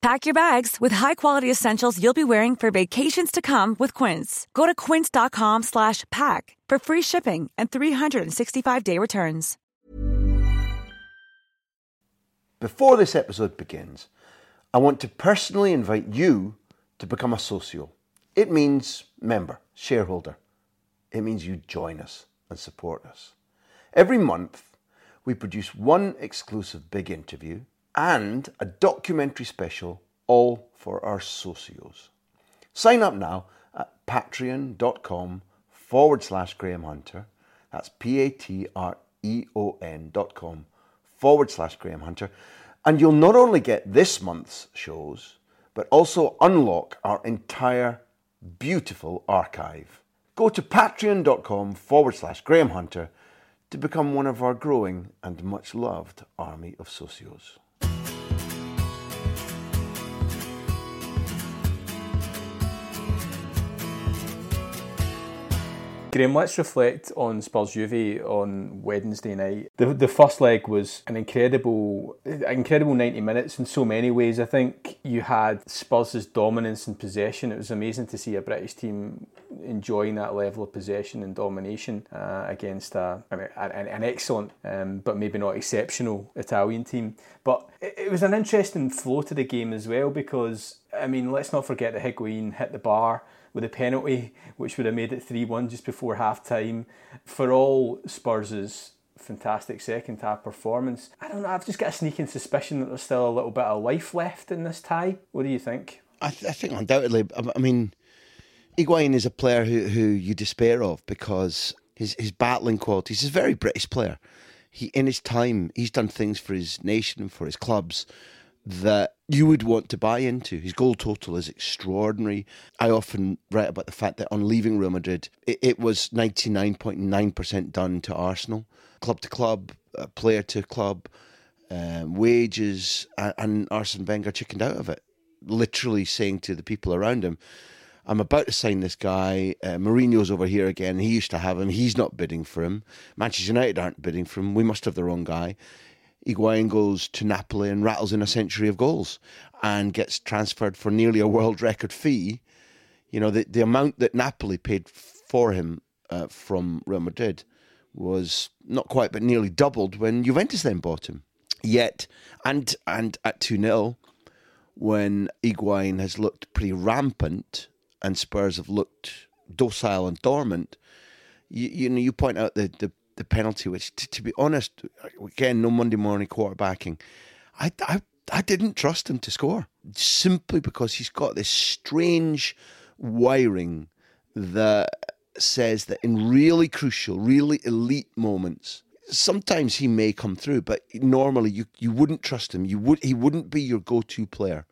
Pack your bags with high-quality essentials you'll be wearing for vacations to come with Quince. Go to quince.com slash pack for free shipping and 365-day returns. Before this episode begins, I want to personally invite you to become a socio. It means member, shareholder. It means you join us and support us. Every month, we produce one exclusive big interview and a documentary special, all for our socios. Sign up now at patreon.com forward slash Graham Hunter. That's P A T R E O N dot com forward slash Graham Hunter. And you'll not only get this month's shows, but also unlock our entire beautiful archive. Go to patreon.com forward slash Graham Hunter to become one of our growing and much loved army of socios. Graham, let's reflect on Spurs Juve on Wednesday night. The the first leg was an incredible, incredible ninety minutes in so many ways. I think you had Spurs' dominance and possession. It was amazing to see a British team enjoying that level of possession and domination uh, against an, an excellent um, but maybe not exceptional Italian team. But it, it was an interesting flow to the game as well because I mean, let's not forget that Higuain hit the bar with a penalty, which would have made it 3 1 just before half time. For all Spurs' fantastic second half performance, I don't know, I've just got a sneaking suspicion that there's still a little bit of life left in this tie. What do you think? I, th- I think undoubtedly. I mean, Higuain is a player who, who you despair of because his, his battling qualities. He's a very British player. He in his time, he's done things for his nation, and for his clubs that you would want to buy into. His goal total is extraordinary. I often write about the fact that on leaving Real Madrid, it, it was 99.9% done to Arsenal, club to club, uh, player to club, um, wages, and, and Arsene Wenger chickened out of it, literally saying to the people around him, I'm about to sign this guy. Uh, Mourinho's over here again. He used to have him. He's not bidding for him. Manchester United aren't bidding for him. We must have the wrong guy. Higuain goes to Napoli and rattles in a century of goals and gets transferred for nearly a world record fee. You know, the, the amount that Napoli paid for him uh, from Real Madrid was not quite, but nearly doubled when Juventus then bought him. Yet, and and at 2 0, when Higuain has looked pretty rampant and Spurs have looked docile and dormant, you, you know, you point out the, the the penalty, which, to, to be honest, again, no Monday morning quarterbacking. I, I, I didn't trust him to score simply because he's got this strange wiring that says that in really crucial, really elite moments, sometimes he may come through, but normally you, you wouldn't trust him. You would he wouldn't be your go to player.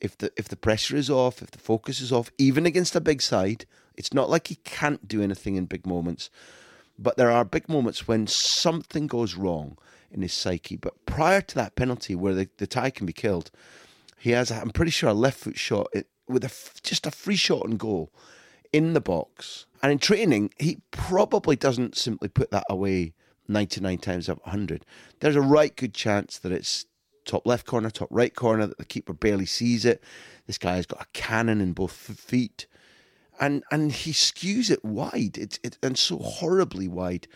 If the if the pressure is off, if the focus is off, even against a big side, it's not like he can't do anything in big moments. But there are big moments when something goes wrong in his psyche. But prior to that penalty, where the, the tie can be killed, he has, I'm pretty sure, a left foot shot with a, just a free shot and goal in the box. And in training, he probably doesn't simply put that away 99 times out of 100. There's a right good chance that it's top left corner, top right corner, that the keeper barely sees it. This guy has got a cannon in both feet. And and he skews it wide. It's it, and so horribly wide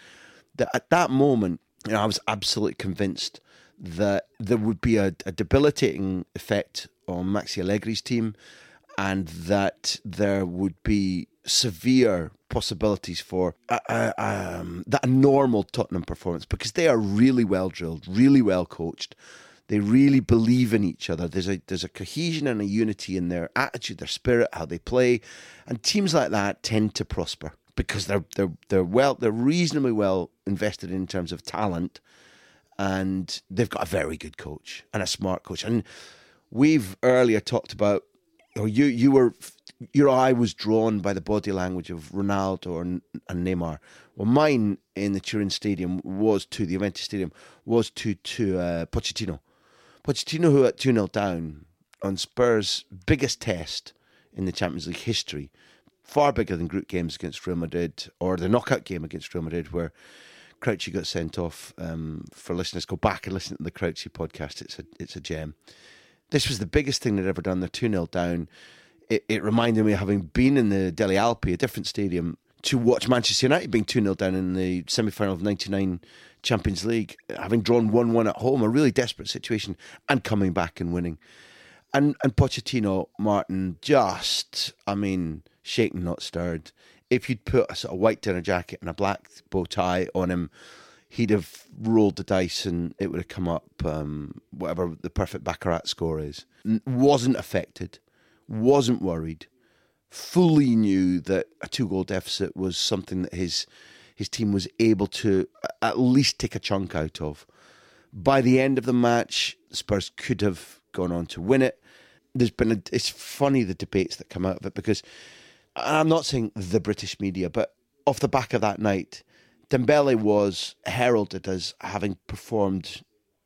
that at that moment, you know, I was absolutely convinced that there would be a, a debilitating effect on Maxi Allegri's team, and that there would be severe possibilities for a, um, that a normal Tottenham performance because they are really well drilled, really well coached. They really believe in each other. There's a there's a cohesion and a unity in their attitude, their spirit, how they play, and teams like that tend to prosper because they're they're they're well they're reasonably well invested in terms of talent, and they've got a very good coach and a smart coach. And we've earlier talked about, or you you were your eye was drawn by the body language of Ronaldo and, and Neymar. Well, mine in the Turin Stadium was to the Juventus Stadium was to to uh, Pochettino. Pochettino, who at two 0 down on Spurs' biggest test in the Champions League history, far bigger than group games against Real Madrid or the knockout game against Real Madrid, where Crouchy got sent off. Um, for listeners, go back and listen to the Crouchy podcast. It's a it's a gem. This was the biggest thing they'd ever done. They're two 0 down it, it reminded me of having been in the Delle Alpi, a different stadium, to watch Manchester United being 2 0 down in the semi final of 99 Champions League, having drawn 1 1 at home, a really desperate situation, and coming back and winning. And, and Pochettino, Martin, just, I mean, shaken, not stirred. If you'd put a sort of white dinner jacket and a black bow tie on him, he'd have rolled the dice and it would have come up um, whatever the perfect Baccarat score is. Wasn't affected wasn't worried, fully knew that a two goal deficit was something that his his team was able to at least take a chunk out of. By the end of the match, Spurs could have gone on to win it. There's been a, it's funny the debates that come out of it because I'm not saying the British media, but off the back of that night, Dembele was heralded as having performed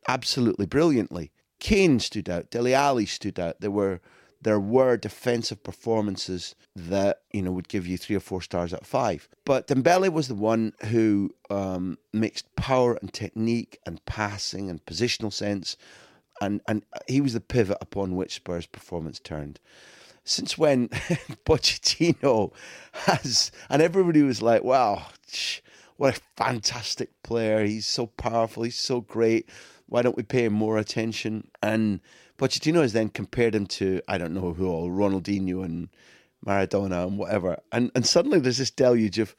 absolutely brilliantly. Kane stood out, Dele Alli stood out. There were there were defensive performances that you know would give you three or four stars out of five. But Dembele was the one who um, mixed power and technique and passing and positional sense, and and he was the pivot upon which Spurs' performance turned. Since when Pochettino has, and everybody was like, "Wow, what a fantastic player! He's so powerful. He's so great. Why don't we pay him more attention?" And Pochettino has then compared him to I don't know who all Ronaldinho and Maradona and whatever, and and suddenly there's this deluge of.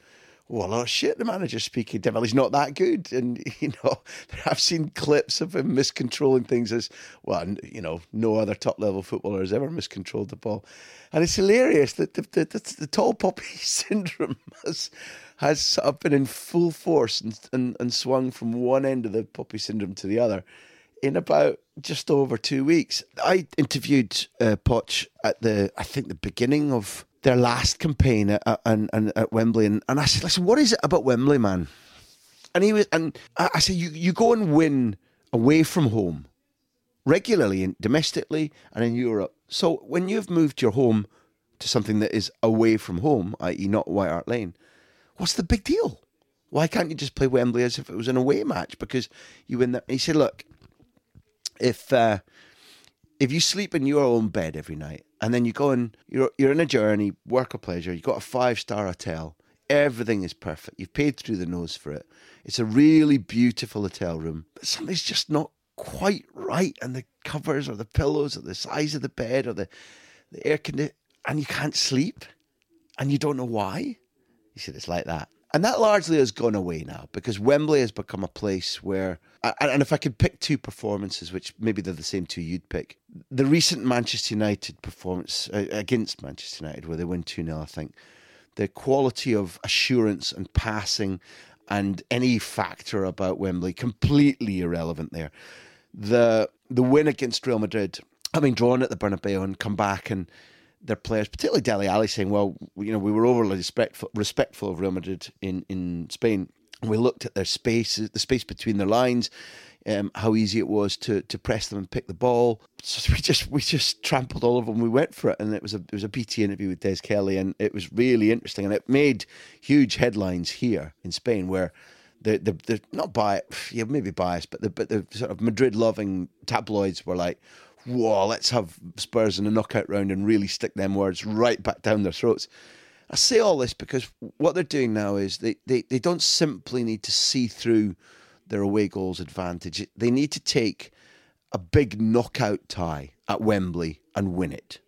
Well, oh shit, the manager's speaking Devil. He's not that good. And, you know, I've seen clips of him miscontrolling things as, well, you know, no other top level footballer has ever miscontrolled the ball. And it's hilarious that the, the, the, the tall poppy syndrome has, has sort of been in full force and, and, and swung from one end of the poppy syndrome to the other in about just over two weeks. I interviewed uh, Poch at the, I think, the beginning of their last campaign at, at, at, at Wembley, and, and I said, "Listen, what is it about Wembley, man?" And he was, and I said, "You you go and win away from home regularly, and domestically, and in Europe. So when you've moved your home to something that is away from home, i.e., not White Hart Lane, what's the big deal?" Why can't you just play Wembley as if it was an away match? Because you win that. he said, "Look, if uh, if you sleep in your own bed every night and then you go and you're you're in a journey, work or pleasure, you've got a five star hotel, everything is perfect. You've paid through the nose for it. It's a really beautiful hotel room, but something's just not quite right, and the covers or the pillows or the size of the bed or the the air condition, and you can't sleep, and you don't know why. You said it's like that. And that largely has gone away now because Wembley has become a place where, and if I could pick two performances, which maybe they're the same two you'd pick, the recent Manchester United performance uh, against Manchester United, where they win 2 0, I think, the quality of assurance and passing and any factor about Wembley completely irrelevant there. The the win against Real Madrid, having drawn at the Bernabeu and come back and their players, particularly Dele Alli, saying, "Well, you know, we were overly respectful, respectful of Real Madrid in in Spain. We looked at their space, the space between their lines." Um, how easy it was to to press them and pick the ball. So we just we just trampled all of them. We went for it, and it was a it was a BT interview with Des Kelly, and it was really interesting, and it made huge headlines here in Spain, where the the, the not biased, yeah, maybe biased, but the but the sort of Madrid loving tabloids were like, whoa, let's have Spurs in a knockout round and really stick them words right back down their throats. I say all this because what they're doing now is they, they, they don't simply need to see through their away goals advantage. They need to take a big knockout tie at Wembley and win it.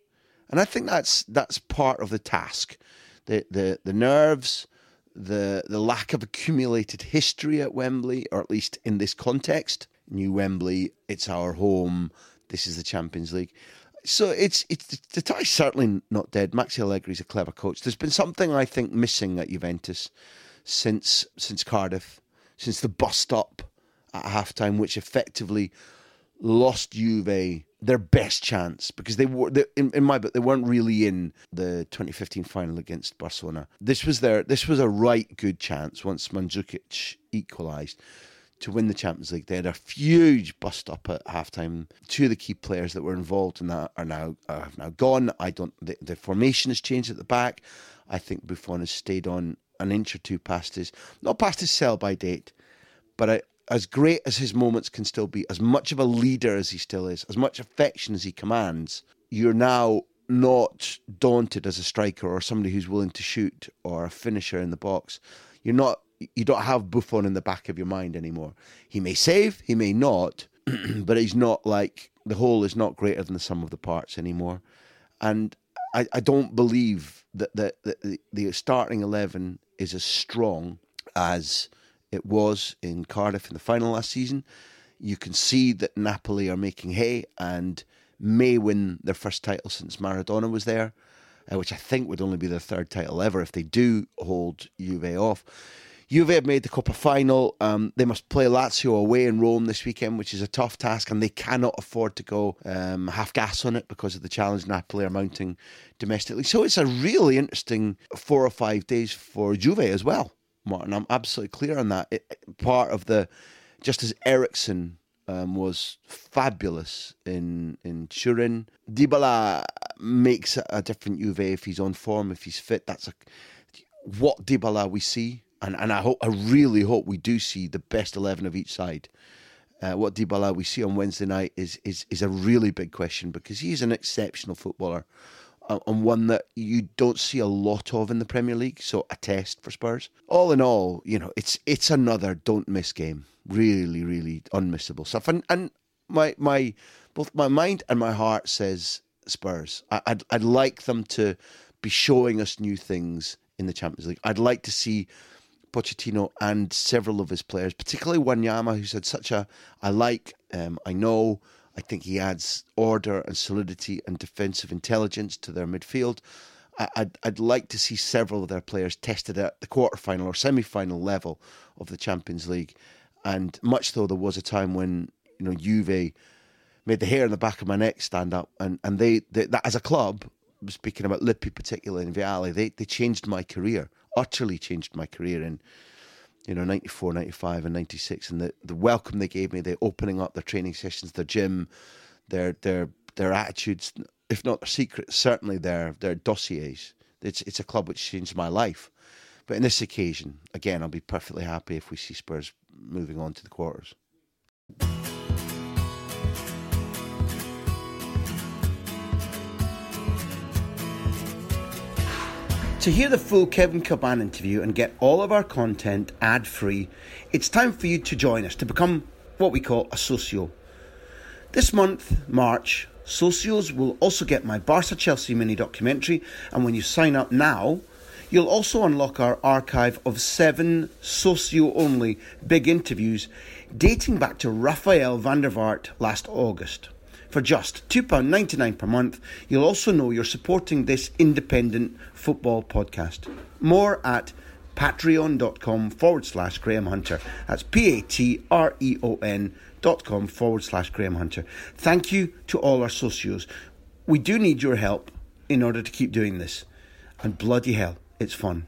And I think that's that's part of the task. The the the nerves, the the lack of accumulated history at Wembley, or at least in this context. New Wembley, it's our home. This is the Champions League. So it's it's the tie's certainly not dead. Maxi Allegri's a clever coach. There's been something I think missing at Juventus since since Cardiff, since the bus stop at halftime, which effectively lost Juve their best chance because they were they, in, in my book they weren't really in the 2015 final against Barcelona. This was their this was a right good chance once Mandzukic equalised to win the Champions League. They had a huge bust up at halftime. Two of the key players that were involved in that are now uh, have now gone. I don't. The, the, formation has changed at the back. I think Buffon has stayed on an inch or two past his not past his sell by date, but I, as great as his moments can still be, as much of a leader as he still is, as much affection as he commands, you're now not daunted as a striker or somebody who's willing to shoot or a finisher in the box. You're not you don't have Buffon in the back of your mind anymore. He may save, he may not, but he's not like the whole is not greater than the sum of the parts anymore. And I, I don't believe that, the, the starting eleven is as strong as it was in Cardiff in the final last season. You can see that Napoli are making hay and may win their first title since Maradona was there, uh, which I think would only be their third title ever if they do hold Juve off. Juve have made the Coppa final. Um, they must play Lazio away in Rome this weekend, which is a tough task, and they cannot afford to go um, half gas on it because of the challenge Napoli are mounting domestically. So it's a really interesting four or five days for Juve as well. Martin. I'm absolutely clear on that. It, part of the, just as Eriksen um, was fabulous in in Turin, Dybala makes a different Juve if he's on form, if he's fit. That's a what Dybala we see, and and I hope I really hope we do see the best eleven of each side. Uh, what Dybala we see on Wednesday night is is is a really big question because he's an exceptional footballer and one that you don't see a lot of in the Premier League. So a test for Spurs. All in all, you know, it's it's another don't miss game. Really, really unmissable stuff. And and my my both my mind and my heart says Spurs. I, I'd I'd like them to be showing us new things in the Champions League. I'd like to see Pochettino and several of his players, particularly Wanyama, who's had such a I like, um, I know I think he adds order and solidity and defensive intelligence to their midfield. I'd, I'd like to see several of their players tested at the quarter-final or semi-final level of the Champions League. And much though there was a time when you know Juve made the hair on the back of my neck stand up, and and they, they that as a club, speaking about Lippi particularly in Vialli, they they changed my career, utterly changed my career in you know, 94, 95 and 96 and the, the welcome they gave me, the opening up their training sessions, their gym, their their their attitudes, if not their secrets, certainly their their dossiers. It's it's a club which changed my life. But in this occasion, again, I'll be perfectly happy if we see Spurs moving on to the quarters. To hear the full Kevin Kilbane interview and get all of our content ad free, it's time for you to join us to become what we call a socio. This month, March, socios will also get my Barca Chelsea mini documentary, and when you sign up now, you'll also unlock our archive of seven socio only big interviews dating back to Rafael van der Vaart last August. For just £2.99 per month, you'll also know you're supporting this independent football podcast. More at patreon.com forward slash Graham Hunter. That's P A T R E O N dot com forward slash Graham Hunter. Thank you to all our socios. We do need your help in order to keep doing this. And bloody hell, it's fun.